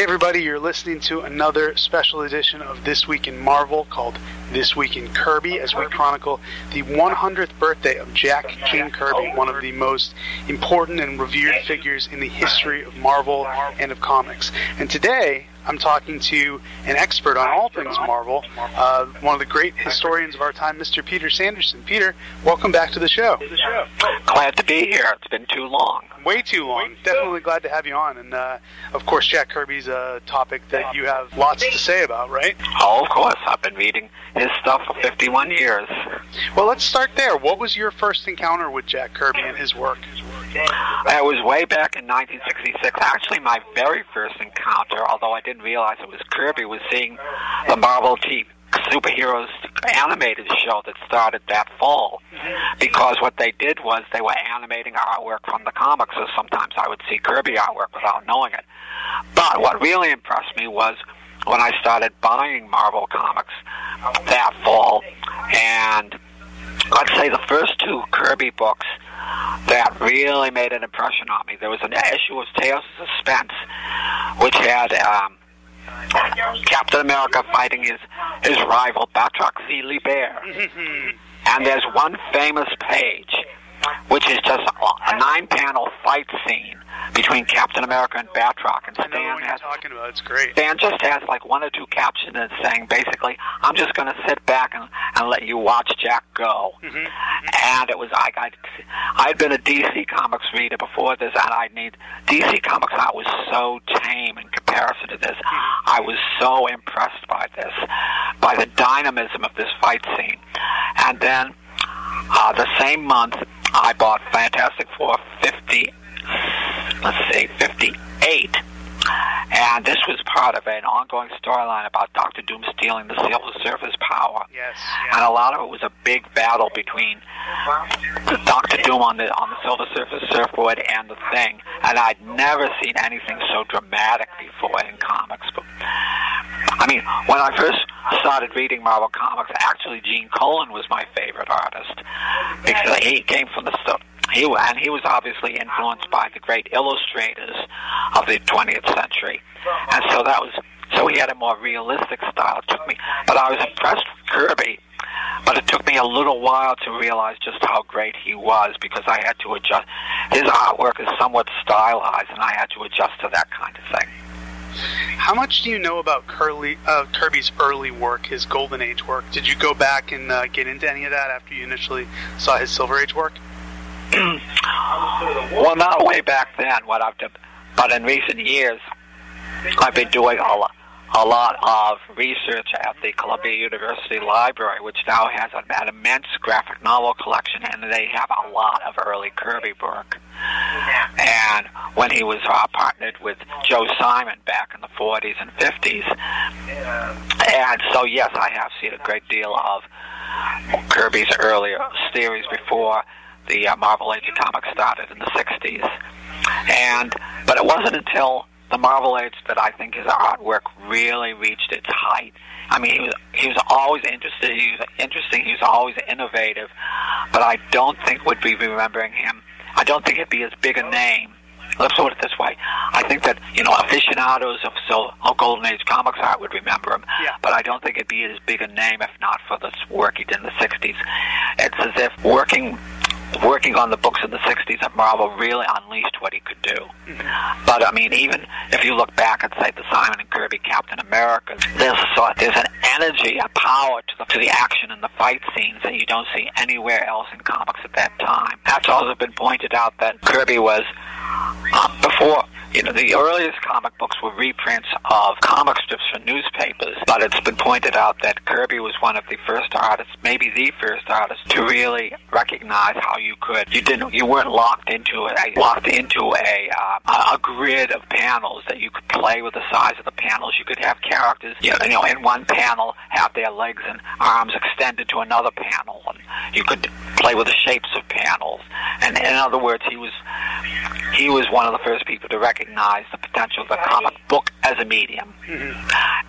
Hey, everybody, you're listening to another special edition of This Week in Marvel called This Week in Kirby as we chronicle the 100th birthday of Jack King Kirby, one of the most important and revered figures in the history of Marvel and of comics. And today, I'm talking to an expert on all things Marvel, uh, one of the great historians of our time, Mr. Peter Sanderson. Peter, welcome back to the show. Glad to be here. It's been too long. Way too long. Definitely glad to have you on. And, uh, of course, Jack Kirby's a topic that you have lots to say about, right? Oh, of course. I've been reading his stuff for 51 years. Well, let's start there. What was your first encounter with Jack Kirby and his work? That was way back in 1966. Actually, my very first encounter, although I didn't realize it was Kirby, was seeing the Marvel TV superheroes animated show that started that fall. Because what they did was they were animating artwork from the comics, so sometimes I would see Kirby artwork without knowing it. But what really impressed me was when I started buying Marvel comics that fall, and I'd say the first two Kirby books that really made an impression on me. There was an issue of Tales of Suspense, which had um, Captain America fighting his his rival Batroc the Leaper. and there's one famous page, which is just a nine-panel fight scene between Captain America and Batroc. And I know Stan what you're talking about. It's great. Stan just has like one or two captions saying basically, I'm just going to sit back and, and let you watch Jack go. Mm-hmm, mm-hmm. And it was I got I'd been a DC Comics reader before this, and I need DC Comics art was so tame in comparison to this. Mm-hmm. I was so impressed by this, by the dynamism of this fight scene. And then uh, the same month, I bought Fantastic Four 50, let's see, 58. And this was part of an ongoing storyline about Doctor Doom stealing the Silver Surfer's power. Yes. And a lot of it was a big battle between Doctor Doom on the on the Silver Surfer surfboard and the Thing. And I'd never seen anything so dramatic before in comics. But I mean, when I first started reading Marvel comics, actually Gene Colan was my favorite artist because he came from the stuff. He and he was obviously influenced by the great illustrators of the 20th century, and so that was so he had a more realistic style. It took me, but I was impressed with Kirby. But it took me a little while to realize just how great he was because I had to adjust. His artwork is somewhat stylized, and I had to adjust to that kind of thing. How much do you know about Curly, uh, Kirby's early work, his Golden Age work? Did you go back and uh, get into any of that after you initially saw his Silver Age work? Well, not way back then, what I've done, but in recent years, I've been doing a lot, a lot of research at the Columbia University Library, which now has an, immense graphic novel collection, and they have a lot of early Kirby work. And when he was uh, partnered with Joe Simon back in the 40s and 50s, and so yes, I have seen a great deal of Kirby's earlier series before the uh, Marvel Age of Comics started in the 60s. And but it wasn't until the Marvel Age that I think his artwork really reached its height. I mean, he was he was always interested. He was interesting. He was always innovative. But I don't think we'd be remembering him. I don't think it'd be as big a name. Let's put it this way. I think that you know aficionados of so of Golden Age comics art would remember him. Yeah. But I don't think it'd be as big a name if not for this work he did in the '60s. It's as if working working on the books in the 60s at Marvel really unleashed what he could do. But I mean, even if you look back at say the Simon and Kirby Captain America, there's so, there's an energy, a power to the, to the action and the fight scenes that you don't see anywhere else in comics at that time. That's also been pointed out that Kirby was uh, before. You know, the earliest comic books were reprints of comic strips for newspapers, but it's been pointed out that Kirby was one of the first artists, maybe the first artist, to really recognize how you could. You didn't. You weren't locked into a locked into a uh, a grid of panels that you could play with the size of the panels. You could have characters, you know, you know, in one panel have their legs and arms extended to another panel, and you could play with the shapes of panels. And in other words, he was he was one of the first people to recognize the potential of the comic book as a medium.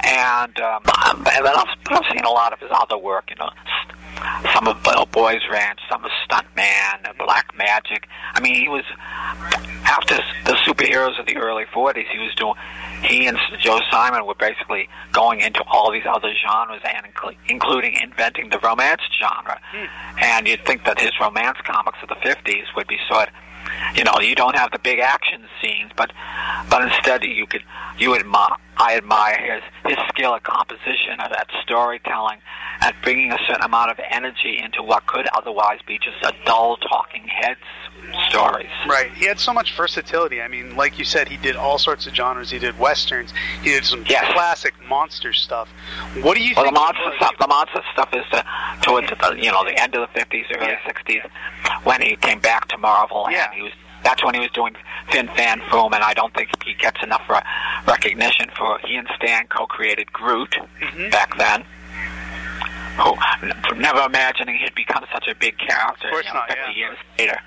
And, um, and then I've, I've seen a lot of his other work, you know, some of Bill Boys Ranch, some of Stuntman, Black Magic. I mean, he was after the superheroes of the early '40s. He was doing. He and Joe Simon were basically going into all these other genres, and including inventing the romance genre. Hmm. And you'd think that his romance comics of the '50s would be sort of you know, you don't have the big action scenes, but but instead you could you admire I admire his his skill at composition, at, at storytelling, at bringing a certain amount of energy into what could otherwise be just a dull talking heads stories. Right. He had so much versatility. I mean, like you said, he did all sorts of genres. He did westerns. He did some yes. classic monster stuff. What do you well, think? the monster stuff. The monster stuff is towards the you know the end of the fifties, early sixties, yeah. when he came back to Marvel, yeah. and he was that's when he was doing Fin Fang Foom, and I don't think he gets enough re- recognition for he and Stan co-created Groot mm-hmm. back then. Who never imagining he'd become such a big character. Of course you know, not. 50 Yeah. years later.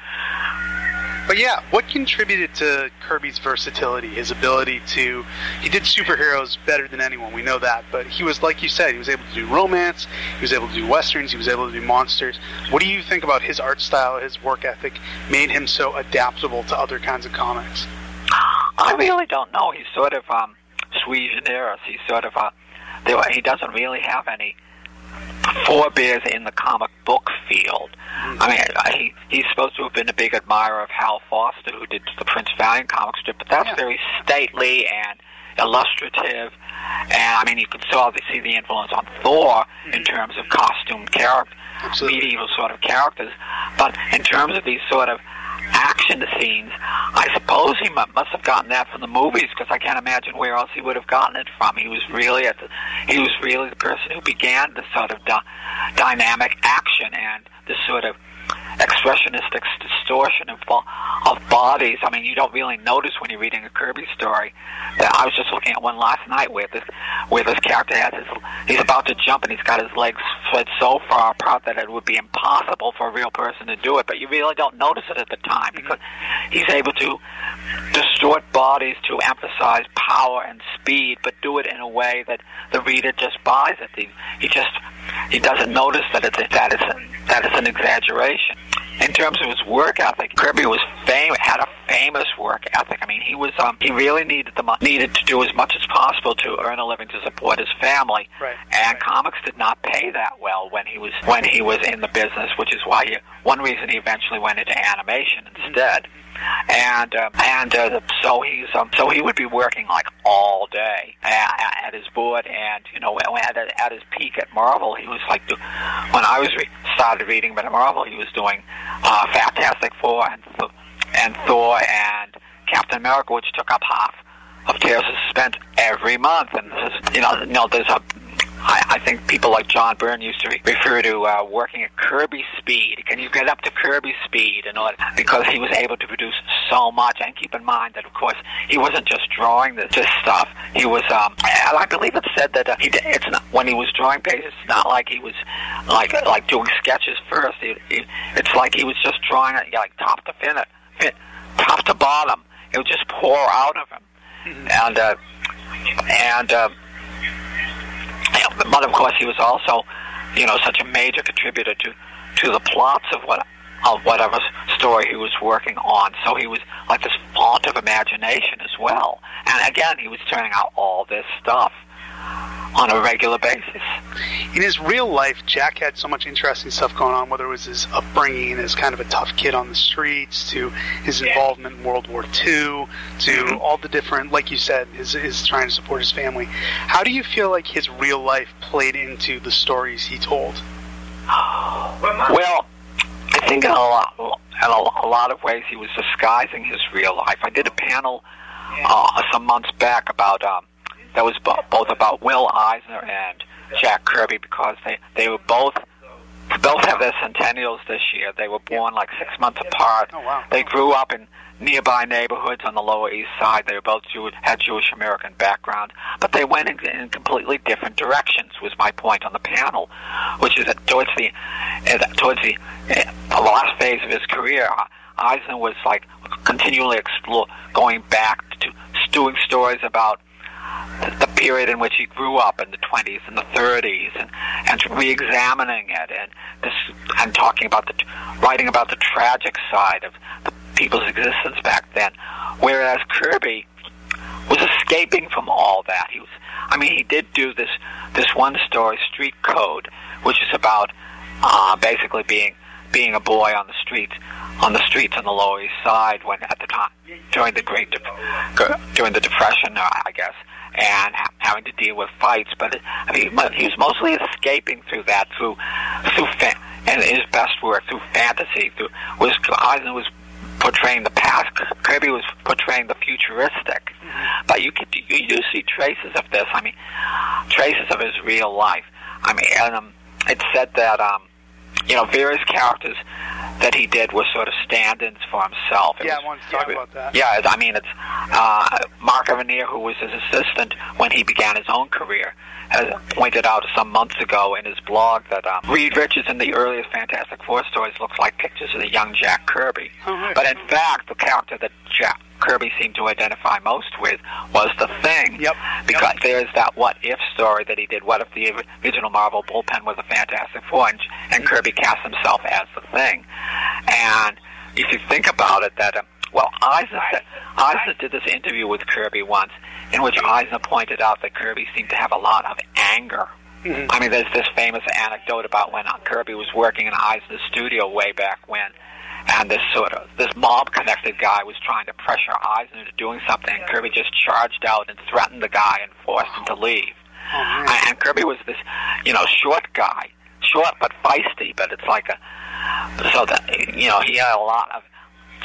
But yeah, what contributed to Kirby's versatility, his ability to he did superheroes better than anyone, we know that, but he was like you said, he was able to do romance, he was able to do westerns, he was able to do monsters. What do you think about his art style, his work ethic made him so adaptable to other kinds of comics? I really don't know. He's sort of um generis. He's sort of a he doesn't really have any forebears in the comic book field. I mean, he he's supposed to have been a big admirer of Hal Foster, who did the Prince Valiant comic strip, but that's yeah. very stately and illustrative. And I mean, you can still see the influence on Thor mm-hmm. in terms of costume character, medieval sort of characters. But in terms of these sort of action scenes. I suppose he must have gotten that from the movies because I can't imagine where else he would have gotten it from. He was really at the, he was really the person who began the sort of di- dynamic action and the sort of expressionistic distortion of, of bodies. I mean, you don't really notice when you're reading a Kirby story. That I was just looking at one last night where this where this character has his he's about to jump and he's got his legs spread so far apart that it would be impossible for a real person to do it. But you really don't notice it at the time mm-hmm. because he's able to distort bodies to emphasize power and speed, but do it in a way that the reader just buys it. He, he just he doesn't notice that it's that is that is an exaggeration. In terms of his work ethic, Kirby was famous, had a famous work ethic. I mean, he was um, he really needed the mo- needed to do as much as possible to earn a living to support his family. Right. And right. comics did not pay that well when he was when he was in the business, which is why he, one reason he eventually went into animation instead. Mm-hmm and uh, and uh, so he's um, so he would be working like all day at, at his board, and you know at, at his peak at Marvel, he was like do, when I was re- started reading about Marvel, he was doing uh, Fantastic Four and and Thor and Captain America, which took up half of of Suspense every month, and this is, you know, you know, there's a I, I think people like John Byrne used to refer to uh, working at Kirby speed. Can you get up to Kirby speed in order because he was able to produce so much? And keep in mind that, of course, he wasn't just drawing this, this stuff. He was, um, and I believe it said that uh, he, it's not when he was drawing pages. It's not like he was like like doing sketches first. It, it, it's like he was just drawing it like top to fin, fit, top to bottom. It would just pour out of him, mm-hmm. and uh, and. Uh, but of course, he was also, you know, such a major contributor to to the plots of what of whatever story he was working on. So he was like this font of imagination as well. And again, he was turning out all this stuff on a regular basis. In his real life, Jack had so much interesting stuff going on, whether it was his upbringing as kind of a tough kid on the streets, to his involvement in World War II, to mm-hmm. all the different, like you said, his, his trying to support his family. How do you feel like his real life played into the stories he told? Well, I think in a lot, in a lot of ways he was disguising his real life. I did a panel uh, some months back about um, that was both about Will Eisner and Jack Kirby because they they were both both have their centennials this year. They were born like six months apart. Oh, wow. They grew up in nearby neighborhoods on the Lower East Side. They were both Jewish, had Jewish American background, but they went in, in completely different directions. Was my point on the panel, which is that towards the eh, towards the, eh, the last phase of his career, Eisner was like continually explore, going back to doing stories about the period in which he grew up in the 20s and the 30s, and and re-examining it and this and talking about the writing about the tragic side of the people's existence back then. Whereas Kirby was escaping from all that. He was, I mean, he did do this this one story, Street Code, which is about uh, basically being being a boy on the streets on the streets on the Lower East Side when at the time during the Great De- during the Depression, uh, I guess, and having to deal with fights. But I mean, he was mostly escaping through that through through fa- and his best work through fantasy. Through was Eisner was portraying the past. Kirby was portraying the futuristic. Mm-hmm. But you could you do see traces of this. I mean, traces of his real life. I mean, and, um, it's said that um, you know various characters that he did were sort of stand-ins for himself. It yeah, was, I wanted to talk about that. Yeah, I mean, it's uh, Mark Evanier, who was his assistant when he began his own career, has pointed out some months ago in his blog that um, Reed Richards in the earliest Fantastic Four stories looks like pictures of the young Jack Kirby. Oh, right. But in fact, the character that Jack Kirby seemed to identify most with was the Thing. Yep. Because yep. there's that what if story that he did. What if the original Marvel bullpen was a Fantastic Four, and, and Kirby cast himself as the Thing? And if you think about it, that um, well, Eisner, Eisner did this interview with Kirby once, in which Eisner pointed out that Kirby seemed to have a lot of anger. Mm-hmm. I mean, there's this famous anecdote about when Kirby was working in Eisner's studio way back when, and this sort of this mob-connected guy was trying to pressure Eisner into doing something, and Kirby just charged out and threatened the guy and forced him to leave. Oh, and, Kirby was this, you know, short guy, short but feisty, but it's like a so that you know he had a lot of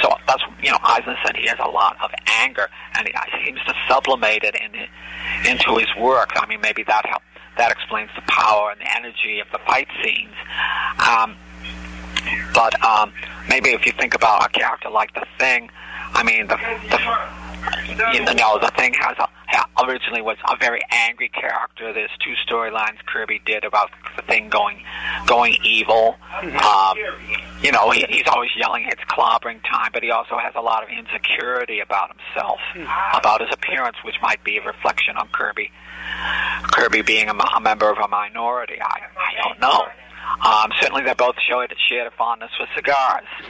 so that's you know Eisner said he has a lot of anger, and he seems to sublimate it in, into his work. I mean, maybe that help, that explains the power and the energy of the fight scenes. Um, but um, maybe if you think about a character like the Thing, I mean, the, the you know the Thing has a originally was a very angry character. There's two storylines Kirby did about the thing going going evil. Um, you know, he, he's always yelling it's clobbering time, but he also has a lot of insecurity about himself, about his appearance, which might be a reflection on Kirby. Kirby being a, a member of a minority, I, I don't know. Um, certainly, they both showed shared a fondness for cigars.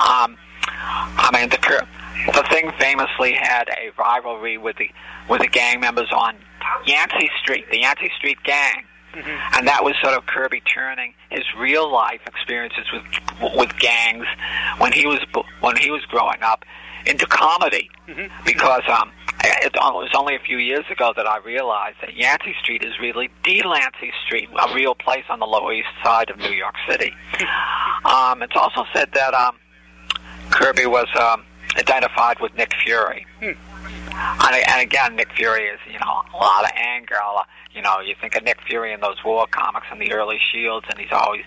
um, I mean, the the thing famously had a rivalry with the with the gang members on Yancey Street, the Yancey Street gang. Mm-hmm. And that was sort of Kirby turning his real life experiences with with gangs when he was when he was growing up into comedy mm-hmm. because um, it was only a few years ago that I realized that Yancey Street is really Delancey Street, a real place on the Lower East Side of New York City. um, it's also said that um, Kirby was um, identified with Nick Fury. Hmm. And, and again, Nick Fury is, you know, a lot of anger. A lot, you know, you think of Nick Fury in those war comics and the early Shields, and he's always,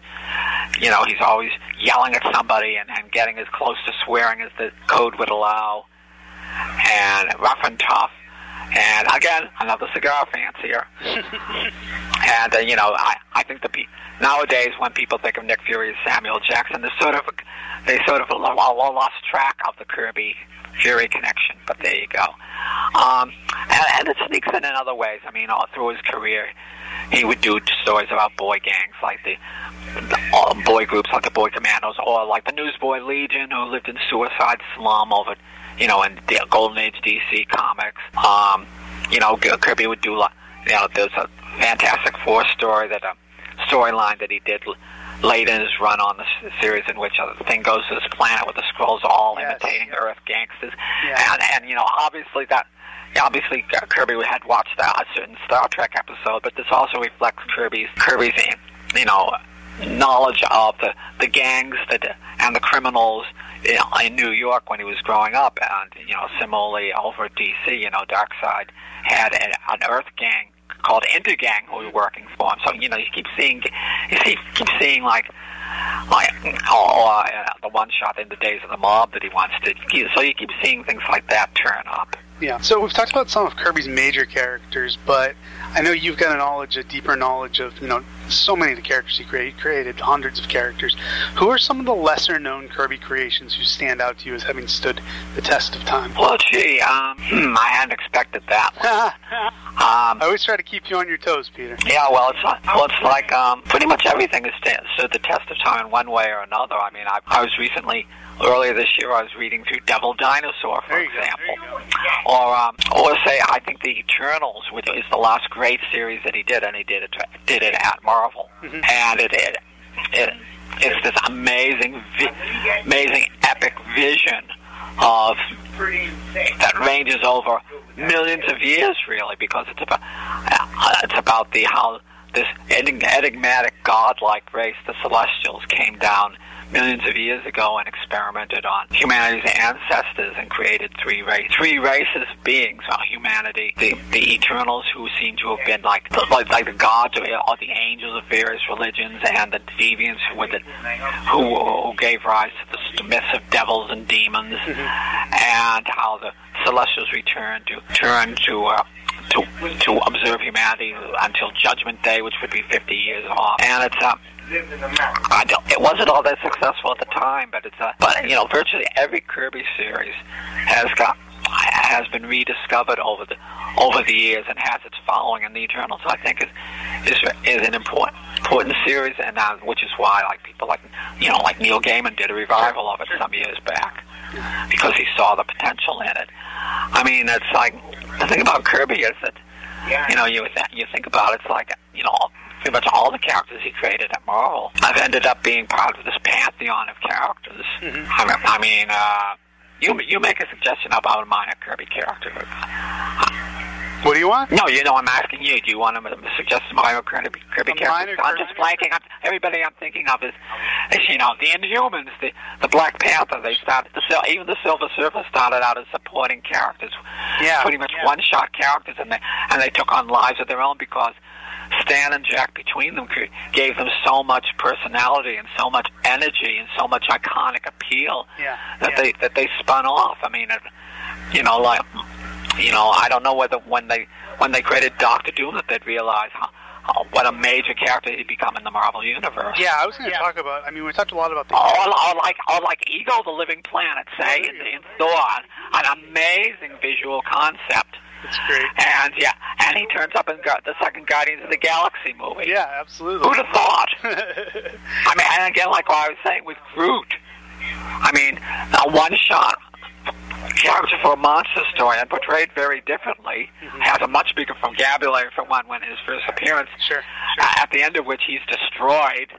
you know, he's always yelling at somebody and, and getting as close to swearing as the code would allow, and rough and tough. And again, another cigar fancier. and uh, you know, I I think the pe- nowadays when people think of Nick Fury as Samuel Jackson, they sort of they sort of lost track of the Kirby Fury connection. But there you go. Um, and, and it sneaks in in other ways. I mean, all through his career, he would do stories about boy gangs like the, the uh, boy groups like the Boy Commandos, or like the Newsboy Legion, who lived in Suicide Slum over, you know, in the Golden Age DC comics. Um, you know, Kirby would do, you know, there's a Fantastic Four story that a storyline that he did late in his run on the series in which uh, a thing goes to this planet with the Skrulls all yes. imitating Earth gangsters, yeah. and and you know obviously that. Obviously, uh, Kirby had watched a certain Star Trek episode, but this also reflects Kirby's Kirby's you know knowledge of the the gangs that and the criminals in New York when he was growing up, and you know similarly over DC, you know Darkseid had an, an Earth gang called Intergang who were working for him. So you know you keep seeing you see keep seeing like like oh, uh, the one shot in the days of the mob that he wants to. So you keep seeing things like that turn up. Yeah. So we've talked about some of Kirby's major characters, but I know you've got a knowledge, a deeper knowledge of you know so many of the characters he created. Created hundreds of characters. Who are some of the lesser known Kirby creations who stand out to you as having stood the test of time? Well, gee, um, hmm, I hadn't expected that. um, I always try to keep you on your toes, Peter. Yeah, well, it's well, it's like um, pretty much everything has stood the test of time in one way or another. I mean, I, I was recently earlier this year I was reading through Devil Dinosaur, for example, or um, or say I think the Eternals, which is the last great series that he did, and he did it did it at Marvel, mm-hmm. and it, it it it's this amazing, vi- amazing epic vision of that ranges over millions of years, really, because it's about uh, it's about the how this enigmatic godlike race, the Celestials, came down millions of years ago and experimented on humanity's ancestors and created three race, three races of beings on humanity. The the Eternals, who seem to have been like like, like the gods or, or the angels of various religions, and the deviants who were the, who, who gave rise to the myths of devils and demons, and how the Celestials returned to turn to. Uh, to to observe humanity until Judgment Day, which would be 50 years off, and it's uh, I don't, it wasn't all that successful at the time, but it's a, but you know, virtually every Kirby series has got has been rediscovered over the over the years and has its following in the Eternals. I think is is is an important important series, and uh, which is why like people like you know like Neil Gaiman did a revival of it some years back because he saw the potential in it. I mean, it's like the thing about Kirby is that you know you you think about it, it's like you know pretty much all the characters he created at Marvel I've ended up being part of this pantheon of characters. Mm-hmm. I mean, I mean uh, you you make a suggestion about a minor Kirby character. What do you want? No, you know, I'm asking you. Do you want to suggest a minor Kirby, Kirby character? I'm just blanking. I'm, everybody I'm thinking of is, is, you know, the Inhumans, the the Black Panther. They started the even the Silver Surfer started out as supporting characters, yeah, pretty much yeah. one shot characters, and they and they took on lives of their own because Stan and Jack between them gave them so much personality and so much energy and so much iconic appeal yeah, that yeah. they that they spun off. I mean, it, you know, like you know, I don't know whether when they when they created Doctor Doom that they'd realize how, how, what a major character he'd become in the Marvel universe. Yeah, I was going to yeah. talk about. I mean, we talked a lot about the. Or, or like, or like Ego, the Living Planet, say in, in Thor, an amazing visual concept. It's great. And yeah, and he turns up in the second Guardians of the Galaxy movie. Yeah, absolutely. Who'd have thought? I mean, and again, like what I was saying with Groot. I mean, a one-shot character for a monster story and portrayed very differently. Mm-hmm. Has a much bigger vocabulary for one when his first appearance. Sure. sure. At the end of which he's destroyed.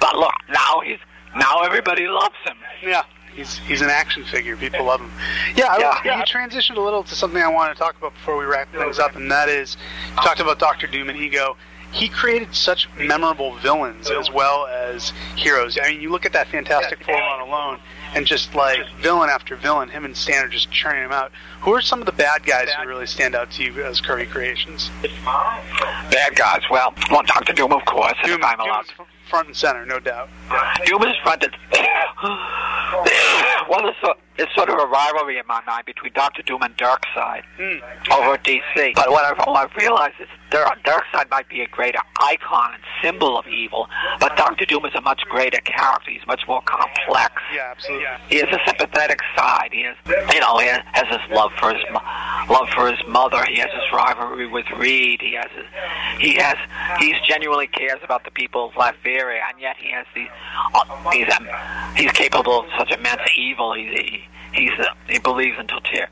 But look, now he's now everybody loves him. Yeah. He's he's an action figure. People love him. Yeah, I, yeah, yeah. you transitioned a little to something I want to talk about before we wrap things up, and that is you talked about Doctor Doom and Ego. He created such memorable villains as well as heroes. I mean, you look at that Fantastic Four run alone, and just like villain after villain, him and Stan are just churning them out. Who are some of the bad guys who really stand out to you as Kirby creations? Bad guys. Well, well, Doctor Doom, of course. Doom, I'm allowed. Front and center, no doubt. Doom is front and well, it's, sort of a rivalry in my mind between Doctor Doom and Darkseid mm. over at DC. But what I've, what I've realized is Darkseid might be a greater icon and symbol of evil, but Doctor Doom is a much greater character. He's much more complex. Yeah, absolutely. He has a sympathetic side. He has, you know, he has his love for his love for his mother. He has his rivalry with Reed. He has his, he has he's genuinely cares about the people of Latveria, and yet he has these uh, he's um, he's capable of such immense evil. He's he, he's uh, he believes in total,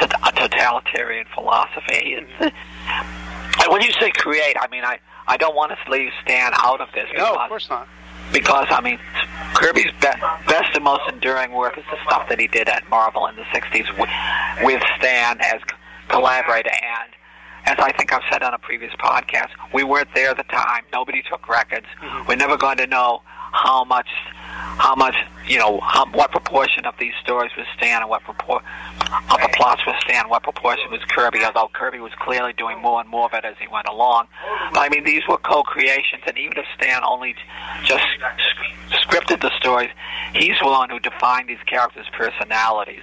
a totalitarian philosophy. And, and when you say create, I mean I I don't want to leave Stan out of this. No, of course not because I mean, Kirby's be- best and most enduring work is the stuff that he did at Marvel in the '60s with, with Stan as collaborator. And as I think I've said on a previous podcast, we weren't there at the time. Nobody took records. Mm-hmm. We're never going to know how much, how much, you know, how, what proportion of these stories was Stan and what proportion of the plots was Stan, what proportion was Kirby, although Kirby was clearly doing more and more of it as he went along. But I mean, these were co-creations, and even if Stan only just scripted the stories, he's the one who defined these characters' personalities.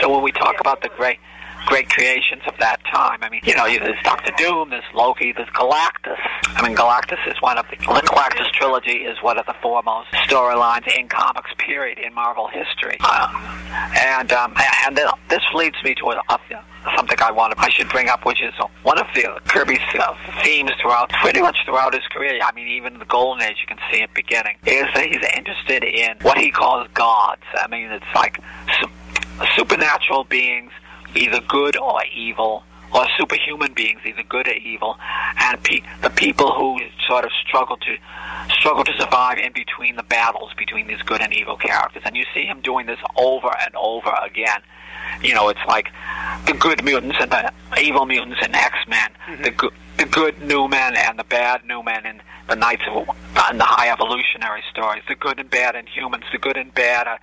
So when we talk about the great great creations of that time. I mean, you know, there's Doctor Doom, there's Loki, there's Galactus. I mean, Galactus is one of the Galactus trilogy is one of the foremost storylines in comics, period, in Marvel history. Uh, and um, and this leads me to a, something I wanted I should bring up, which is one of the Kirby's uh, themes throughout pretty much throughout his career. I mean, even the Golden Age, you can see it beginning. Is that he's interested in what he calls gods. I mean, it's like su- supernatural beings, either good or evil. Or superhuman beings, either good or evil, and pe- the people who sort of struggle to struggle to survive in between the battles between these good and evil characters. And you see him doing this over and over again you know, it's like the good mutants and the evil mutants in X Men, mm-hmm. the good the good new men and the bad new men in the Knights of in the High Evolutionary stories, the good and bad Inhumans, the good and bad uh,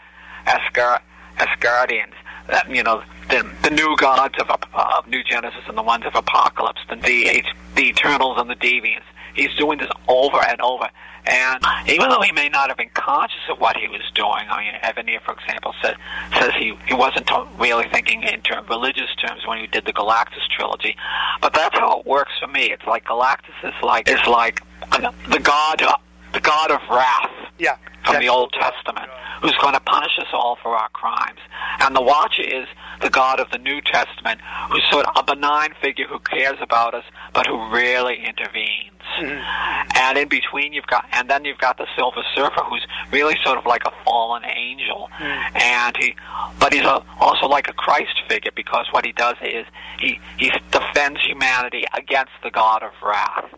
Asgard, Asgardians, uh, you know, the, the new gods of, uh, of New Genesis and the ones of Apokolips, the the, the Eternals and the Deviants. He's doing this over and over. And even though he may not have been conscious of what he was doing, I mean, Evanier, for example, said, says he, he wasn't really thinking in term, religious terms when he did the Galactus trilogy. But that's how it works for me. It's like Galactus is like is like uh, the god uh, the god of wrath yeah, from the Old Testament, who's going to punish us all for our crimes. And the Watcher is the God of the New Testament, who's sort of a benign figure who cares about us, but who rarely intervenes. Mm-hmm. And in between, you've got, and then you've got the Silver Surfer, who's really sort of like a fallen angel, mm-hmm. and he, but he's a, also like a Christ figure because what he does is he he defends humanity against the God of wrath.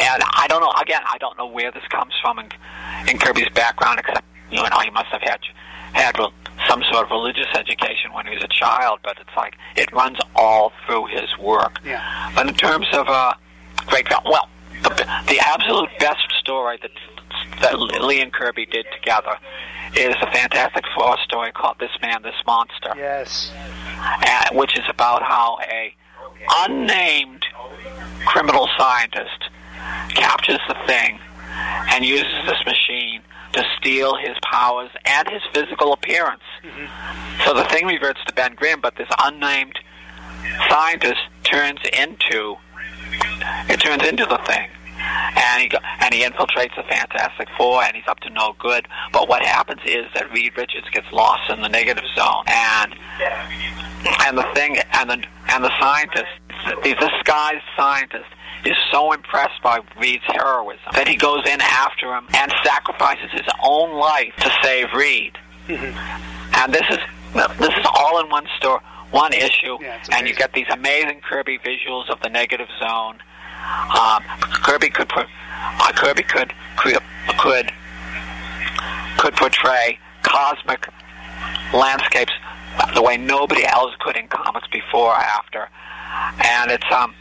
And I don't know. Again, I don't know where this comes from in, in Kirby's background, except you know he must have had had some sort of religious education when he was a child. But it's like it runs all through his work. Yeah. But in terms of uh, great, well, the, the absolute best story that that Lee and Kirby did together is a Fantastic Four story called "This Man, This Monster." Yes. And, which is about how a unnamed criminal scientist captures the thing and uses this machine to steal his powers and his physical appearance. Mm-hmm. So the thing reverts to Ben Grimm, but this unnamed scientist turns into it turns into the thing. And he go, and he infiltrates the Fantastic Four, and he's up to no good. But what happens is that Reed Richards gets lost in the negative zone, and and the thing and the and the scientist, the disguised scientist, is so impressed by Reed's heroism that he goes in after him and sacrifices his own life to save Reed. Mm-hmm. And this is this is all in one story, one issue, yeah, and you get these amazing Kirby visuals of the negative zone. Um, Kirby could uh, Kirby could could could portray cosmic landscapes the way nobody else could in comics before or after, and it's um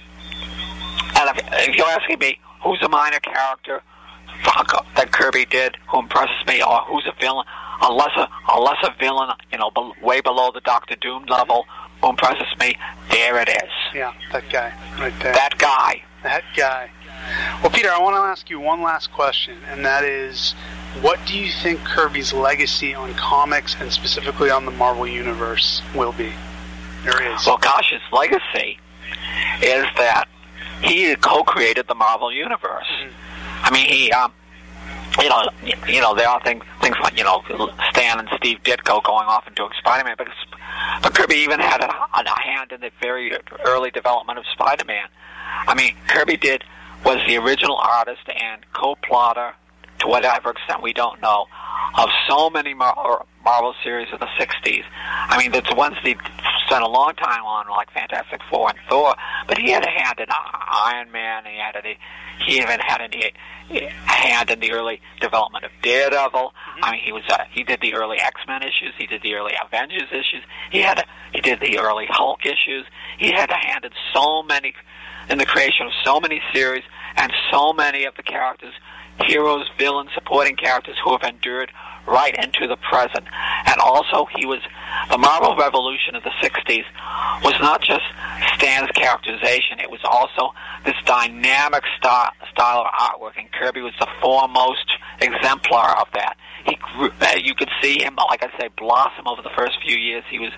and if, if you're asking me who's a minor character that Kirby did who impresses me, or who's a villain, a lesser, a lesser villain, you know, way below the Doctor Doom level, who impresses me, there it is. Yeah, that guy right there. That guy. That guy. Well, Peter, I want to ask you one last question, and that is, what do you think Kirby's legacy on comics and specifically on the Marvel Universe will be? There is. Well, gosh, his legacy is that he co-created the Marvel universe. Mm-hmm. I mean, he, um, you know, you know, there are things things like you know Stan and Steve Ditko going off and doing Spider-Man, but but Kirby even had a, a hand in the very early development of Spider-Man. I mean, Kirby did was the original artist and co-plotter to whatever extent we don't know of so many Mar- Marvel series of the 60s. I mean, that's ones he spent a long time on, like Fantastic Four and Thor, but he had a hand in Iron Man, he had a, he even had a, a hand in the early development of Daredevil. Mm-hmm. I mean, he was uh, he did the early X Men issues, he did the early Avengers issues, he had a, he did the early Hulk issues. He had a hand in so many in the creation of so many series and so many of the characters heroes, villains, supporting characters who have endured right into the present. And also, he was the Marvel Revolution of the '60s was not just Stan's characterization; it was also this dynamic style, style of artwork, and Kirby was the foremost exemplar of that. He grew, uh, you could see him, like I say, blossom over the first few years. He was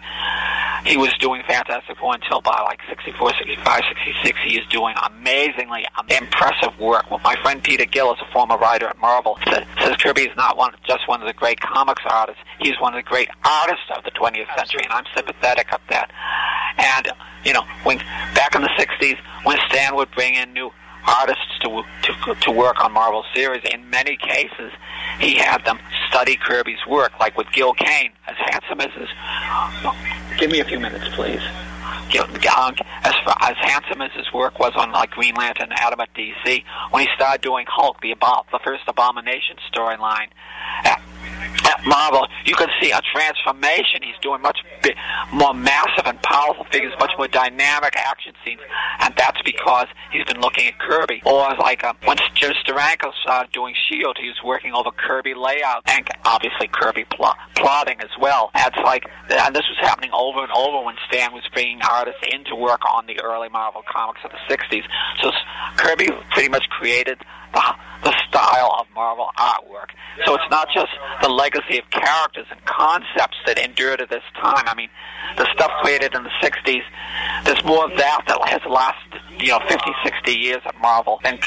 he was doing Fantastic Four until by like 64, 65, 66. He is doing amazingly impressive work. Well, my friend Peter Gillis a former writer at Marvel. Says, says Kirby is not one just one of the great comics artists. He's one of the great artists of the 20th century, and I'm sympathetic of that. And you know, when back in the 60s, when Stan would bring in new artists to, to to work on Marvel series. In many cases, he had them study Kirby's work, like with Gil Kane, as handsome as his. Give me a few minutes, please. Gil, uh, as far, as handsome as his work was on like Green Lantern, Atom at DC, when he started doing Hulk, the the first Abomination storyline. At Marvel, you can see a transformation. He's doing much big, more massive and powerful figures, much more dynamic action scenes, and that's because he's been looking at Kirby. Or like uh, when Jim Steranko started doing Shield, he was working over Kirby layout and obviously Kirby pl- plotting as well. And it's like, and this was happening over and over when Stan was bringing artists in to work on the early Marvel comics of the '60s. So Kirby pretty much created the, the style of Marvel artwork. So it's not just the legacy of characters and concepts that endure to this time. I mean, the stuff created in the 60s, there's more of that that has lasted, you know, 50, 60 years at Marvel than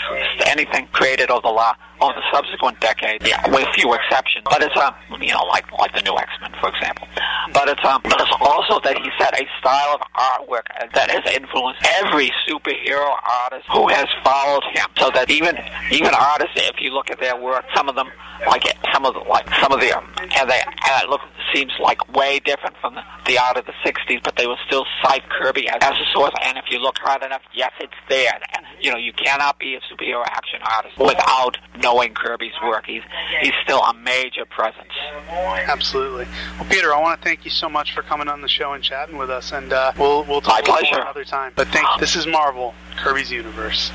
anything created over the last over the subsequent decades, yeah, with few exceptions. But it's um, you know, like like the new X Men, for example. But it's um, but it's also that he set a style of artwork that has influenced every superhero artist who has followed him. So that even even artists, if you look at their work, some of them like some of the like some of the um, and they and it look seems like way different from the, the art of the '60s, but they will still cite Kirby as, as a source. And if you look hard enough, yes, it's there. And, you know, you cannot be a superhero action artist without knowing Kirby's work. He's he's still a major presence. Absolutely. Well, Peter, I want to thank you so much for coming on the show and chatting with us, and uh, we'll we'll talk My pleasure. another time. But thank. This is Marvel, Kirby's Universe.